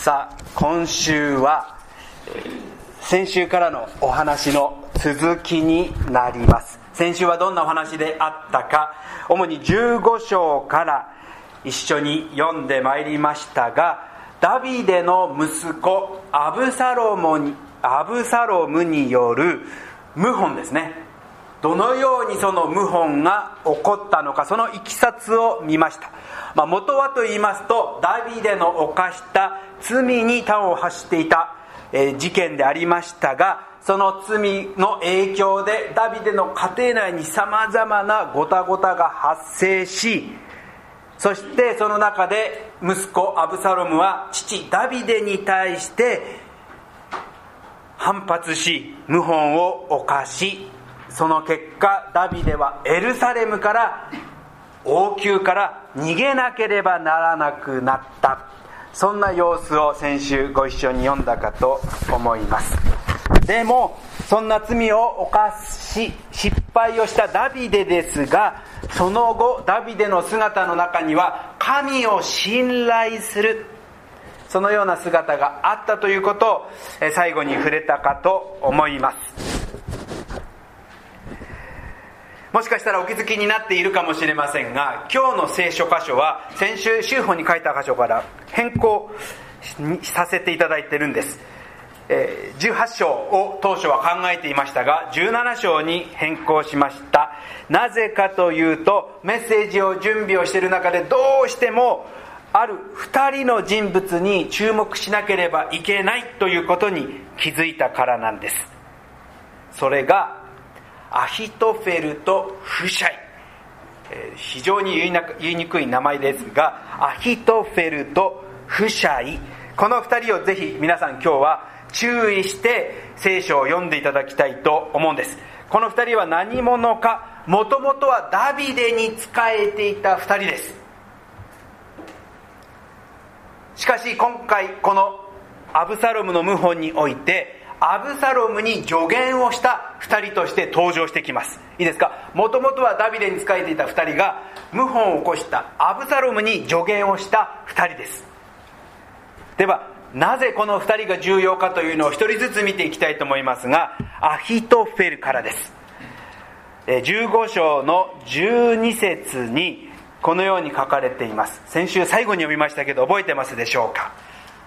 さあ今週は先週からのお話の続きになります。先週はどんなお話であったか主に15章から一緒に読んでまいりましたがダビデの息子アブサロムにアブサロムによる謀反ですね。どのようにその謀反が起こったのかそのいきさつを見ました。まあ、元はと言いますとダビデの犯した罪に端を発していた、えー、事件でありましたがその罪の影響でダビデの家庭内にさまざまなごたごたが発生しそしてその中で息子アブサロムは父ダビデに対して反発し謀反を犯しその結果ダビデはエルサレムから王宮から逃げなければならなくなった。そんな様子を先週ご一緒に読んだかと思います。でもそんな罪を犯し失敗をしたダビデですがその後ダビデの姿の中には神を信頼する。そのような姿があったということを最後に触れたかと思います。もしかしたらお気づきになっているかもしれませんが今日の聖書箇所は先週修法に書いた箇所から変更させていただいてるんです。18章を当初は考えていましたが17章に変更しました。なぜかというとメッセージを準備をしている中でどうしてもある2人の人物に注目しなければいけないということに気づいたからなんです。それがアヒトフェルとフシャイ、えー、非常に言いな言いにくい名前ですがアヒトフェルとフシャイ。この2人をぜひ皆さん今日は注意して聖書を読んでいただきたいと思うんです。この2人は何者かもともとはダビデに仕えていた2人です。しかし今回このアブサロムの謀反においてアブサロムに助言をした2人として登場してきます。いいですか？もともとはダビデに仕えていた2人が謀反を起こしたアブサロムに助言をした2人です。ではなぜこの2人が重要かというのを1人ずつ見ていきたいと思いますがアヒトフェルからです。15章の12節にこのように書かれています。先週最後に読みましたけど覚えてますでしょうか？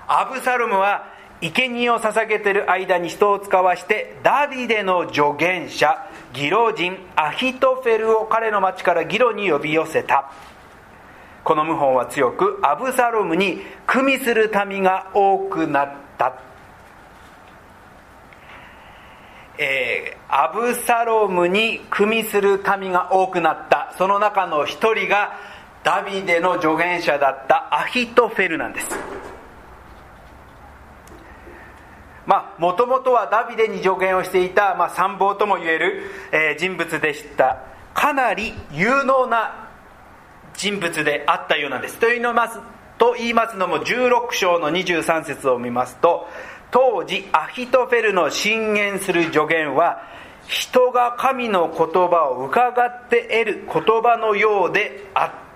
アブサロムは生贄を捧げてる間に人を使わしてダビデの助言者ギロ人アヒトフェルを彼の町からギロに呼び寄せた。この謀反は強くアブサロムに組みする民が多くなった。えー、アブサロムに組みする民が多くなった。その中の一人がダビデの助言者だったアヒトフェルなんです。もともとはダビデに助言をしていた、まあ、参謀ともいえる、えー、人物でした。かなり有能な人物であったようなんです。といますと言いますのも16章の23節を見ますと当時アヒトフェルの進言する助言は人が神の言葉を伺って得る言葉のようであった。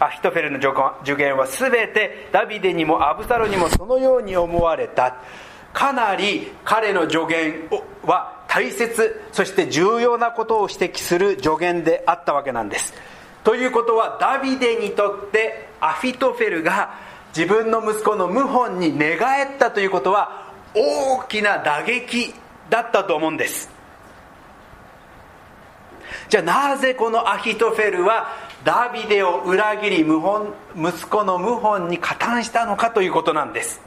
アヒトフェルの助言は全てダビデにもアブサロにもそのように思われた。かなり彼の助言は大切そして重要なことを指摘する助言であったわけなんです。ということはダビデにとってアフィトフェルが自分の息子の謀反に寝返ったということは大きな打撃だったと思うんです。じゃあなぜこのアヒトフェルはダビデを裏切り謀反息子の謀反に加担したのかということなんです。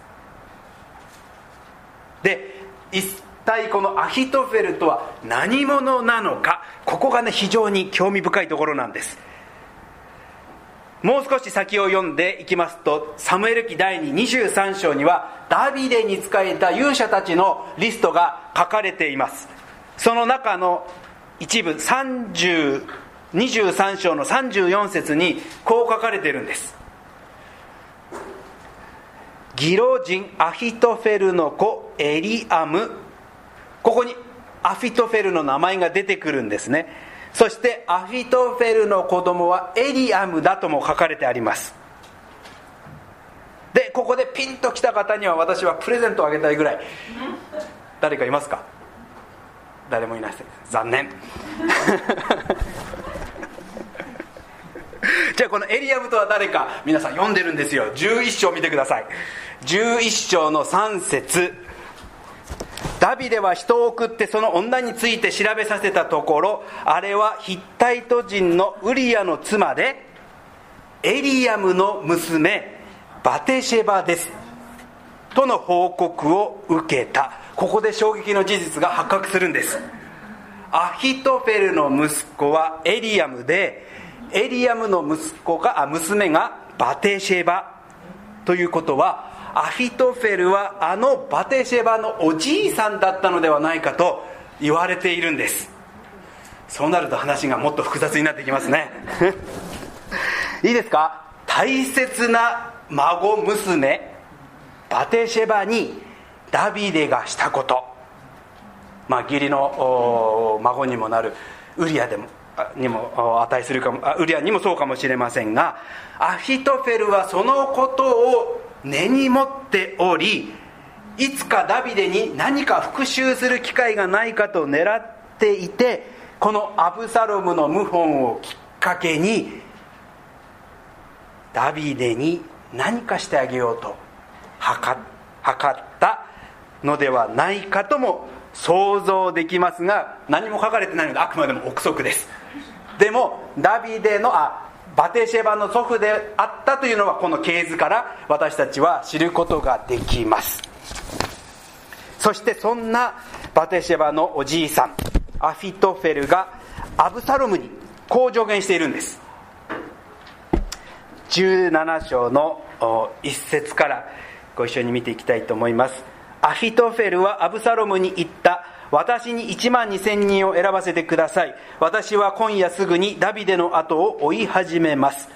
で一体このアヒトフェルとは何者なのかここがね非常に興味深いところなんです。もう少し先を読んでいきますとサムエル記第2 23章にはダビデに仕えた勇者たちのリストが書かれています。その中の一部30 23章の34節にこう書かれているんです。ギロ人アヒトフェルの子エリアム。ここにアフィトフェルの名前が出てくるんですね。そしてアフィトフェルの子供はエリアムだとも書かれてあります。でここでピンときた方には私はプレゼントをあげたいぐらい。誰かいますか？誰もいないです残念。じゃあこのエリアムとは誰か皆さん読んでるんですよ。11章見てください。11章の3節。ダビデは人を送ってその女について調べさせたところあれはヒッタイト人のウリアの妻でエリアムの娘バテシェバです。との報告を受けた。ここで衝撃の事実が発覚するんです。アヒトフェルの息子はエリアムでエリアムの息子があ娘がバテシェバ。ということはアフィトフェルはあのバテシェバのおじいさんだったのではないかと言われているんです。そうなると話がもっと複雑になってきますね。いいですか？大切な孫娘バテシェバにダビデがしたこと。まあ義理の孫にもなるウリアでもにも値するかもウリアンにもそうかもしれませんがアヒトフェルはそのことを根に持っておりいつかダビデに何か復讐する機会がないかと狙っていてこのアブサロムの謀反をきっかけにダビデに何かしてあげようと図ったのではないかとも想像できますが何も書かれてないのであくまでも憶測です。でもダビデのあバテシェバの祖父であったというのはこの系図から私たちは知ることができます。そしてそんなバテシェバのおじいさんアフィトフェルがアブサロムにこう助言しているんです。17章の一節からご一緒に見ていきたいと思います。アフィトフェルはアブサロムに言った私に1万2000人を選ばせてください。私は今夜すぐにダビデの後を追い始めます。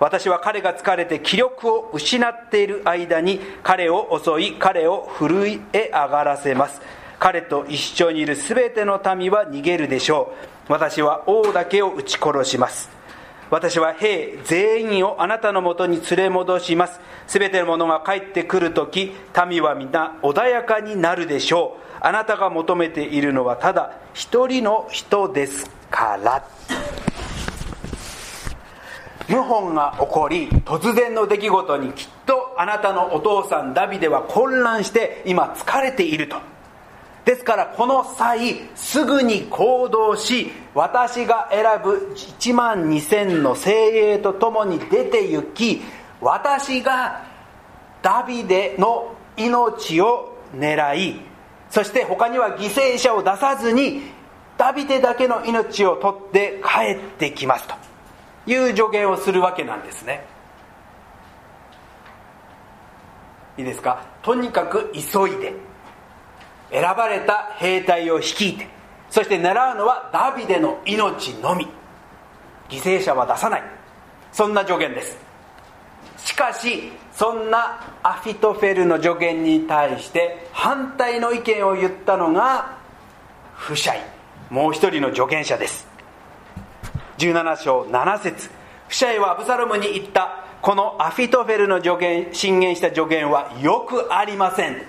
私は彼が疲れて気力を失っている間に彼を襲い彼を震え上がらせます。彼と一緒にいる全ての民は逃げるでしょう。私は王だけを撃ち殺します。私は兵全員をあなたのもとに連れ戻します。全ての者が帰ってくる時民は皆穏やかになるでしょう。あなたが求めているのはただ一人の人ですから。謀反が起こり突然の出来事にきっとあなたのお父さんダビデは混乱して今疲れていると。ですからこの際すぐに行動し私が選ぶ1万2000の精鋭と共に出て行き私がダビデの命を狙いそして他には犠牲者を出さずにダビデだけの命を取って帰ってきますという助言をするわけなんですね。いいですか？とにかく急いで選ばれた兵隊を率いてそして狙うのはダビデの命のみ。犠牲者は出さない。そんな助言です。しかしそんなアフィトフェルの助言に対して反対の意見を言ったのがフシャイ。もう一人の助言者です。17章7節。フシャイはアブサロムに言った。このアフィトフェルの助言進言した助言はよくありません。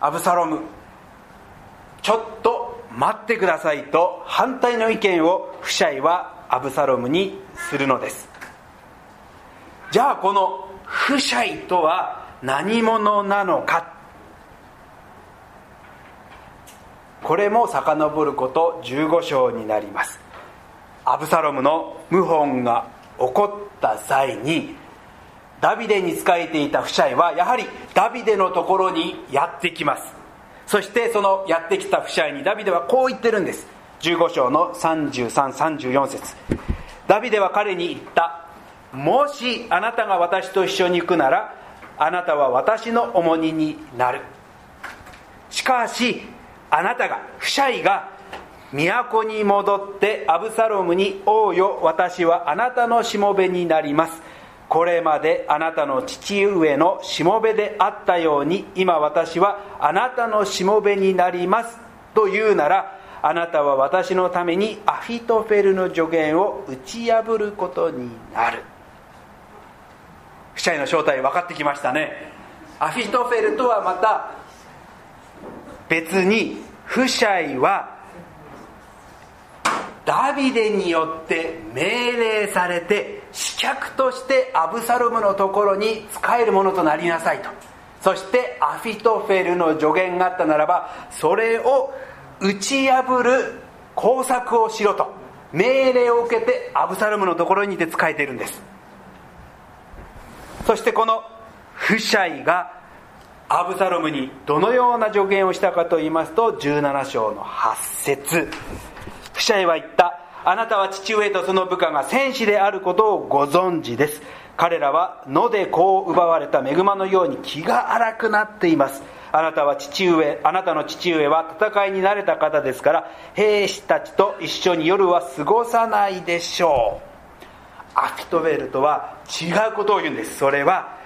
アブサロムちょっと待ってくださいと反対の意見をフシャイはアブサロムにするのです。じゃあこの不シャイとは何者なのか？これも遡ること15章になります。アブサロムの謀反が起こった際にダビデに仕えていたフシャイはやはりダビデのところにやってきます。そしてそのやってきたフシャイにダビデはこう言ってるんです。15章の3334節。ダビデは彼に言った。もしあなたが私と一緒に行くならあなたは私の重荷になる。しかしあなたがフシャイが都に戻ってアブサロムに王よ私はあなたのしもべになります。これまであなたの父上のしもべであったように今私はあなたのしもべになります。と言うならあなたは私のためにアフィトフェルの助言を打ち破ることになる。フシャイの正体分かってきましたね。アフィトフェルとはまた別にフシャイはダビデによって命令されて刺客としてアブサロムのところに仕えるものとなりなさいと。そしてアフィトフェルの助言があったならばそれを打ち破る工作をしろと命令を受けてアブサロムのところにいて仕えているんです。そしてこのフシャイがアブサロムにどのような助言をしたかと言いますと17章の8節。フシャイは言った。あなたは父上とその部下が戦士であることをご存知です。彼らは野で子を奪われた恵まのように気が荒くなっています。あなたは父上あなたの父上は戦いに慣れた方ですから兵士たちと一緒に夜は過ごさないでしょう。アフィトベルとは違うことを言うんです。それは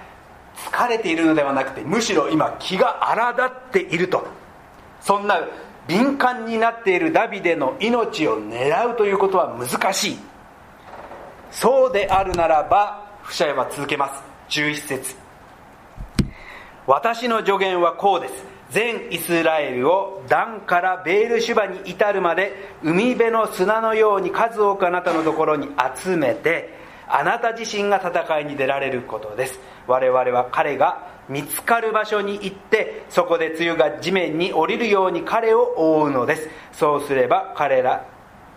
疲れているのではなくてむしろ今気が荒立っていると。そんな敏感になっているダビデの命を狙うということは難しい。そうであるならばフシャイは続けます。11節。私の助言はこうです。全イスラエルをダンからベールシュバに至るまで海辺の砂のように数多くあなたのところに集めてあなた自身が戦いに出られることです。我々は彼が見つかる場所に行ってそこで梅雨が地面に降りるように彼を覆うのです。そうすれば彼ら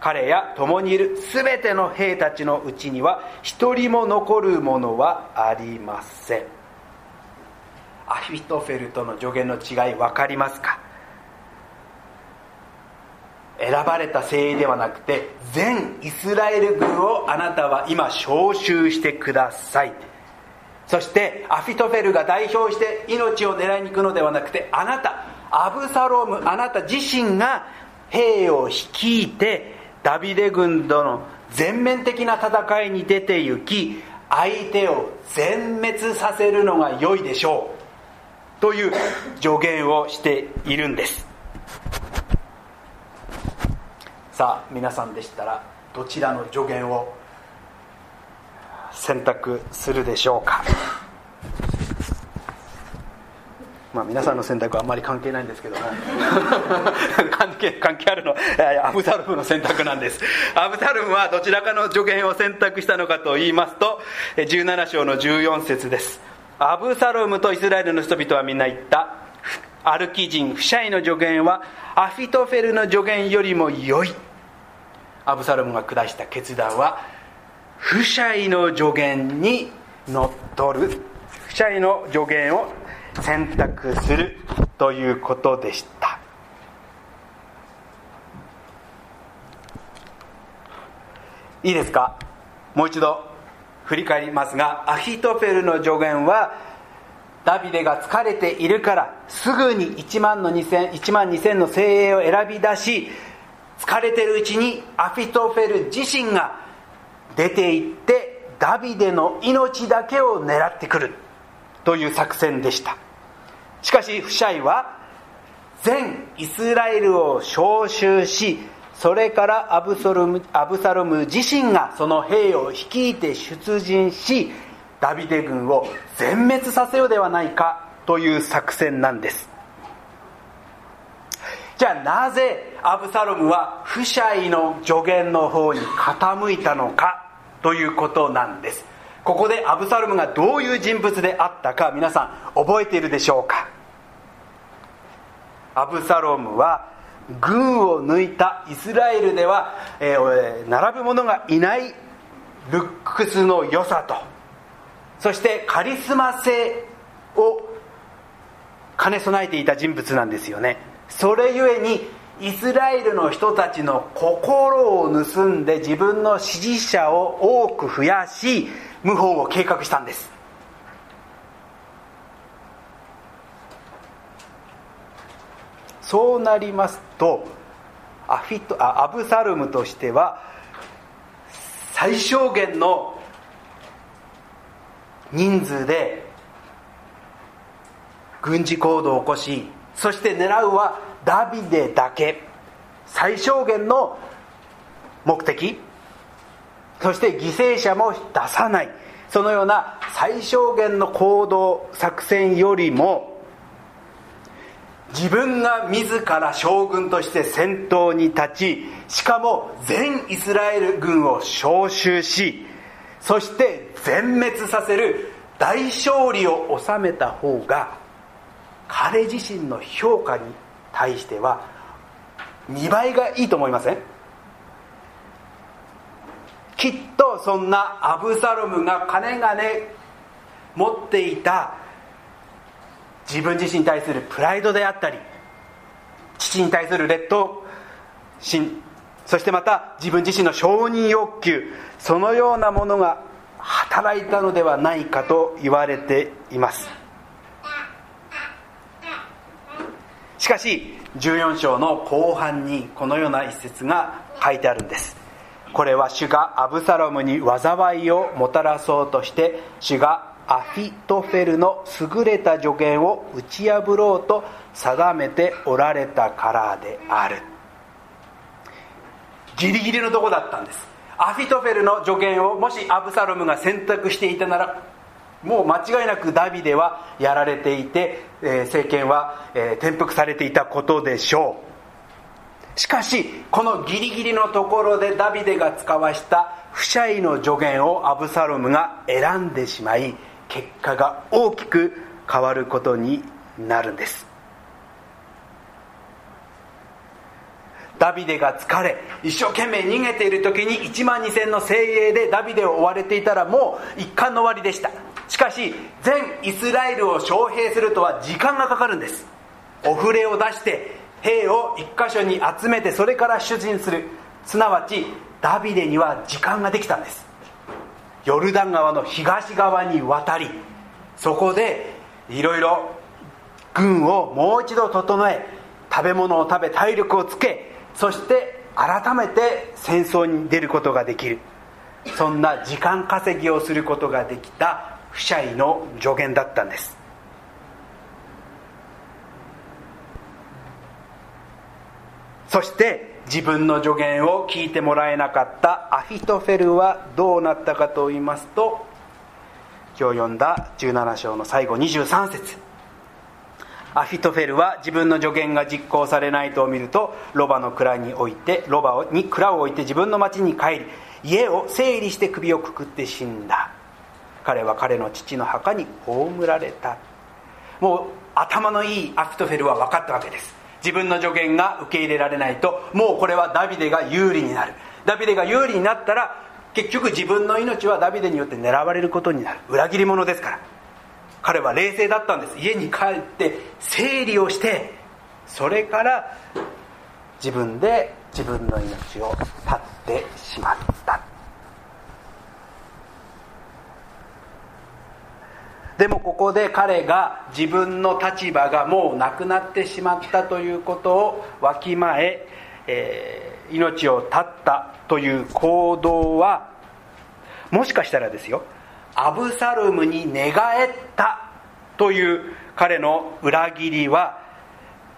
彼や共にいる全ての兵たちのうちには一人も残るものはありません。アフィトフェルとの助言の違い分かりますか？選ばれた精鋭ではなくて全イスラエル軍をあなたは今招集してください。そしてアフィトフェルが代表して命を狙いに行くのではなくてあなたアブサロームあなた自身が兵を率いてダビデ軍との全面的な戦いに出て行き相手を全滅させるのが良いでしょう。という助言をしているんです。さあ皆さんでしたらどちらの助言を選択するでしょうか？まあ皆さんの選択はあんまり関係ないんですけど 関係関係あるの？アブサルムの選択なんです。アブサルムはどちらかの助言を選択したのかと言いますと17章の14節です。アブサロムとイスラエルの人々はみんな言った。アルキ人フシャイの助言はアフィトフェルの助言よりも良い。アブサロムが下した決断は不シャイの助言にのっとる。不シャイの助言を選択するということでした。いいですか？もう一度。振り返りますがアヒトフェルの助言はダビデが疲れているからすぐに1万の2000 1万2000の精鋭を選び出し疲れてるうちにアフィトフェル自身が出て行ってダビデの命だけを狙ってくる。という作戦でした。しかしフシャイは全イスラエルを招集しそれからアブソルムアブサロム自身がその兵を率いて出陣しダビデ軍を全滅させようではないかという作戦なんです。じゃあなぜアブサロムはフシャイの助言の方に傾いたのかということなんです。ここでアブサロムがどういう人物であったか皆さん覚えているでしょうか？アブサロムは軍を抜いたイスラエルでは、えー、並ぶ者がいないルックスの良さと。そしてカリスマ性を兼ね備えていた人物なんですよね。それゆえにイスラエルの人たちの心を盗んで自分の支持者を多く増やし謀反を計画したんです。そうなりますとアフィトあアブサルムとしては最小限の人数で軍事行動を起こしそして狙うはダビデだけ。最小限の目的そして犠牲者も出さない。そのような最小限の行動作戦よりも自分が自ら将軍として先頭に立ちしかも全イスラエル軍を招集しそして全滅させる大勝利を収めた方が彼自身の評価に対しては2倍がいいと思いません？きっとそんなアブサロムが金がね持っていた自分自身に対するプライドであったり父に対する劣等心そしてまた自分自身の承認欲求そのようなものが働いたのではないかと言われています。しかし14章の後半にこのような一節が書いてあるんです。これは主がアブサロムに災いをもたらそうとして主がアフィトフェルの優れた助言を打ち破ろうと定めておられたからである。ギリギリのとこだったんです。アフィトフェルの助言をもしアブサロムが選択していたならもう間違いなくダビデはやられていて、えー、政権は、えー、転覆されていたことでしょう。しかしこのギリギリのところでダビデが使わした不謝意の助言をアブサロムが選んでしまい結果が大きく変わることになるんです。ダビデが疲れ一生懸命逃げている時に1万2000の精鋭でダビデを追われていたらもう一貫の終わりでした。しかし全イスラエルを招聘するとは時間がかかるんです。お触れを出して兵を一箇所に集めてそれから出陣する。すなわちダビデには時間ができたんです。ヨルダン川の東側に渡りそこでいろいろ軍をもう一度整え食べ物を食べ体力をつけそして改めて戦争に出ることができる。そんな時間稼ぎをすることができた不謝意の助言だったんです。そして自分の助言を聞いてもらえなかったアフィトフェルはどうなったかと言いますと今日読んだ17章の最後23節。アフィトフェルは自分の助言が実行されないと見るとロバの蔵に置いてロバに蔵を置いて自分の町に帰り家を整理して首をくくって死んだ。彼は彼の父の墓に葬られた。もう頭のいいアフィトフェルは分かったわけです。自分の助言が受け入れられないともうこれはダビデが有利になる。ダビデが有利になったら結局自分の命はダビデによって狙われることになる。裏切り者ですから。彼は冷静だったんです。家に帰って整理をしてそれから自分で自分の命を絶ってしまった。でもここで彼が自分の立場がもうなくなってしまったということをわきまええー、命を絶ったという行動はもしかしたらですよアブサロムに寝返ったという彼の裏切りは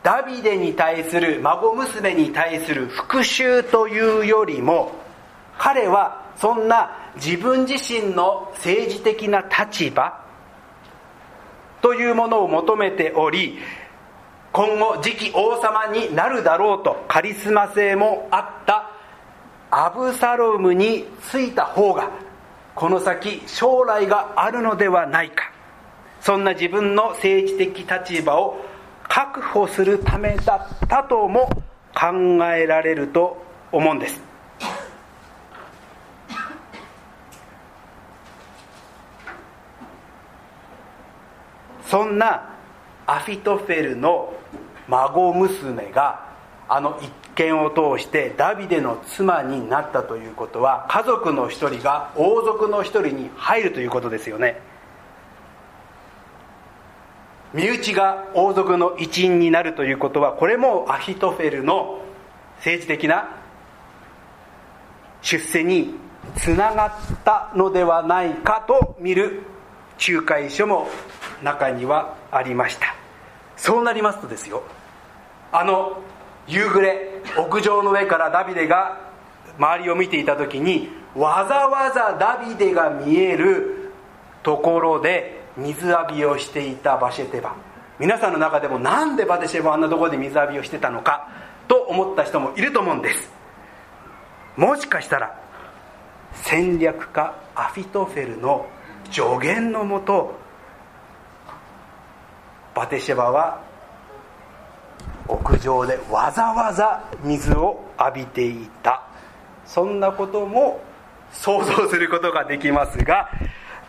ダビデに対する孫娘に対する復讐というよりも彼はそんな自分自身の政治的な立場というものを求めており今後次期王様になるだろうとカリスマ性もあったアブサロムについた方がこの先将来があるのではないか。そんな自分の政治的立場を確保するためだったとも考えられると思うんです。そんなアフィトフェルの孫娘があの一見を通してダビデの妻になったということは家族の一人が王族の一人に入るということですよね。身内が王族の一員になるということはこれもアヒトフェルの政治的な出世につながったのではないかと見る仲介書も中にはありました。そうなりますとですよあの夕暮れ屋上の上からダビデが周りを見ていた時にわざわざダビデが見えるところで水浴びをしていたバシェテバ。皆さんの中でもなんでバテシェバあんなところで水浴びをしてたのかと思った人もいると思うんです。もしかしたら戦略家アフィトフェルの助言のもとバテシェバは屋上でわざわざ水を浴びていた。そんなことも想像することができますが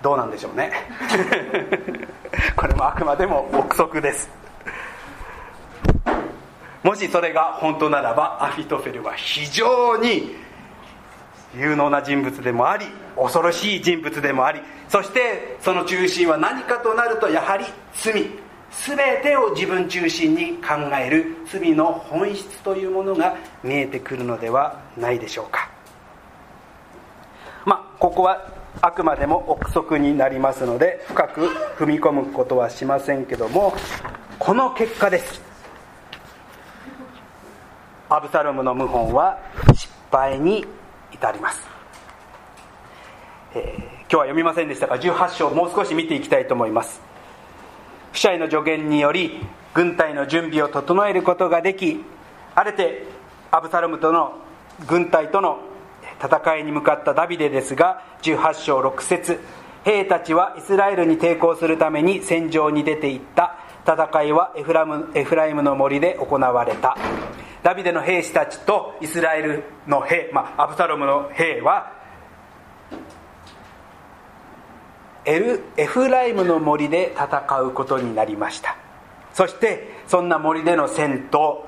どうなんでしょうね。これもあくまでも憶測です。もしそれが本当ならばアフィトフェルは非常に有能な人物でもあり恐ろしい人物でもありそしてその中心は何かとなるとやはり罪。全てを自分中心に考える罪の本質というものが見えてくるのではないでしょうか。まあここはあくまでも憶測になりますので深く踏み込むことはしませんけどもこの結果です。アブサロムの謀反は失敗に至ります、えー、今日は読みませんでしたが18章もう少し見ていきたいと思います。不者への助言により軍隊の準備を整えることができあれてアブサロムとの軍隊との戦いに向かったダビデですが18章6節兵たちはイスラエルに抵抗するために戦場に出ていった。戦いはエフラムエフライムの森で行われた。ダビデの兵士たちとイスラエルの兵、まあ、アブサロムの兵はエルエフライムの森で戦うことになりました。そしてそんな森での戦闘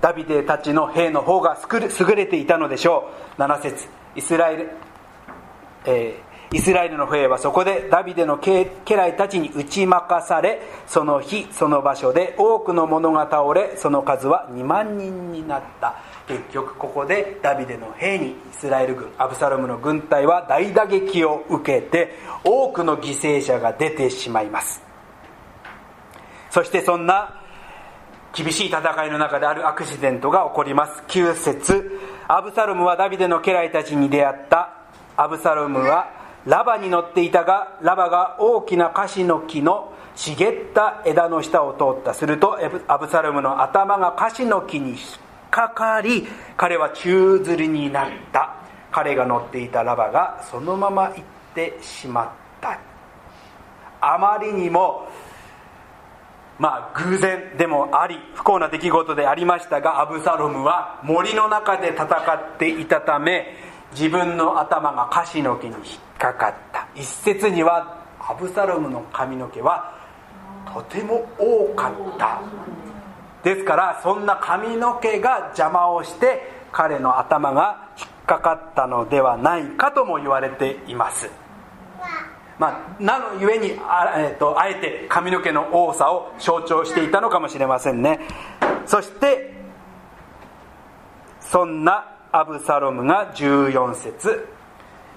ダビデたちの兵の方が優れていたのでしょう。7節イスラエル、え、イスラエルの兵はそこでダビデの家来たちに打ち負かされその日その場所で多くの者が倒れその数は2万人になった。結局ここでダビデの兵にイスラエル軍アブサロムの軍隊は大打撃を受けて多くの犠牲者が出てしまいます。そしてそんな厳しい戦いの中であるアクシデントが起こります。9節アブサロムはダビデの家来たちに出会った。アブサロムはラバに乗っていたがラバが大きなカシの木の茂った枝の下を通った。するとアブサロムの頭がカシの木に引っかかり彼は宙吊りになった。彼が乗っていたラバがそのまま行ってしまった。あまりにもまあ偶然でもあり不幸な出来事でありましたがアブサロムは森の中で戦っていたため自分の頭がカシの木に引っかかった。一説にはアブサロムの髪の毛はとても多かった。ですからそんな髪の毛が邪魔をして彼の頭が引っかかったのではないかとも言われています。まあ、なのゆえにあ,、えーと、あえて髪の毛の多さを象徴していたのかもしれませんね。そしてそんなアブサロムが14節。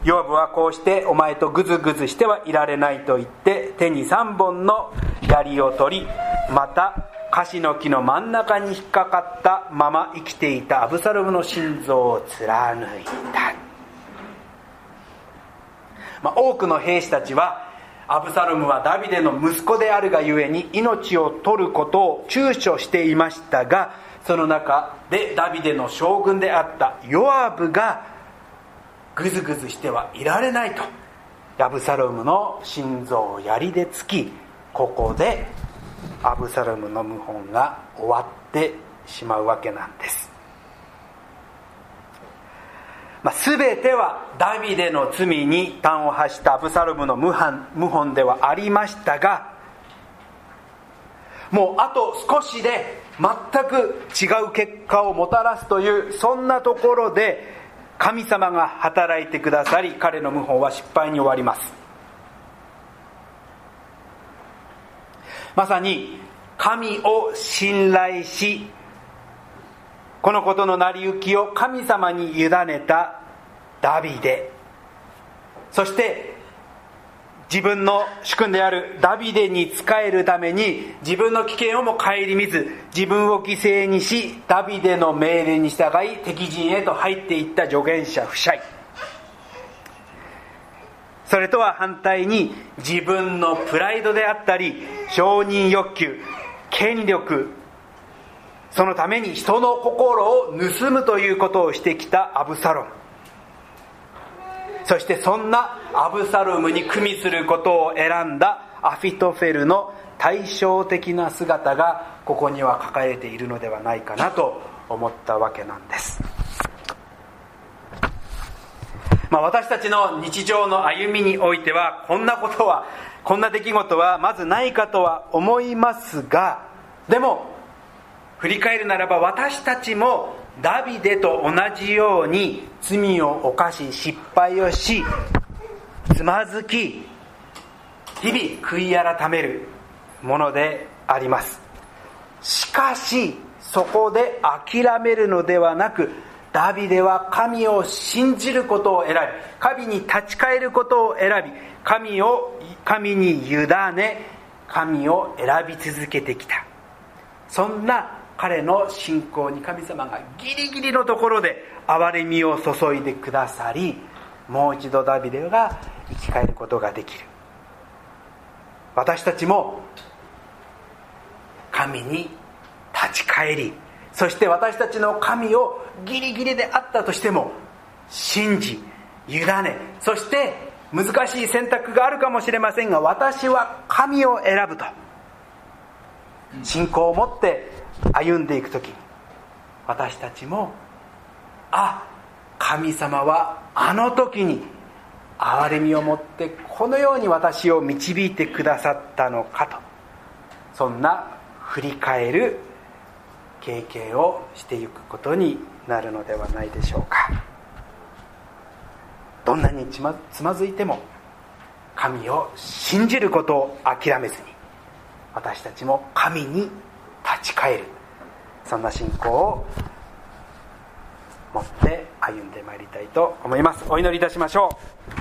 ヨアブはこうしてお前とグズグズしてはいられないと言って手に3本の槍を取りまたカシの木の真ん中に引っかかったまま生きていたアブサロムの心臓を貫いた。まあ、多くの兵士たちはアブサロムはダビデの息子であるがゆえに命を取ることを躊躇していましたがその中でダビデの将軍であったヨアブがグズグズしてはいられないと。アブサロムの心臓を槍で突きここでアブサロムの謀反が終わってしまうわけなんです。まあ、全てはダビデの罪に端を発したアブサロムの謀反謀反ではありましたがもうあと少しで全く違う結果をもたらすというそんなところで神様が働いてくださり彼の謀反は失敗に終わります。まさに神を信頼しこのことの成り行きを神様に委ねたダビデ。そして自分の主君であるダビデに仕えるために自分の危険をも顧みず自分を犠牲にしダビデの命令に従い敵陣へと入っていった助言者夫妻。それとは反対に自分のプライドであったり承認欲求権力そのために人の心を盗むということをしてきたアブサロム。そしてそんなアブサロムに組みすることを選んだアフィトフェルの対照的な姿がここには書かれているのではないかなと思ったわけなんです、まあ、私たちの日常の歩みにおいてはこんなことはこんな出来事はまずないかとは思いますがでも振り返るならば私たちもダビデと同じように罪を犯し失敗をしつまずき日々悔い改めるものであります。しかしそこで諦めるのではなくダビデは神を信じることを選び神に立ち返ることを選び神を神に委ね神を選び続けてきた。そんな彼の信仰に神様がギリギリのところで憐れみを注いでくださりもう一度ダビデが生き返ることができる。私たちも神に立ち返りそして私たちの神をギリギリであったとしても信じ委ねそして難しい選択があるかもしれませんが私は神を選ぶと。信仰を持って歩んでいく時私たちもあ神様はあの時に憐れみを持ってこのように私を導いてくださったのかとそんな振り返る経験をしていくことになるのではないでしょうか。どんなにつまつまずいても神を信じることを諦めずに私たちも神に立ち返る。そんな信仰を持って歩んでまいりたいと思います。お祈りいたしましょう。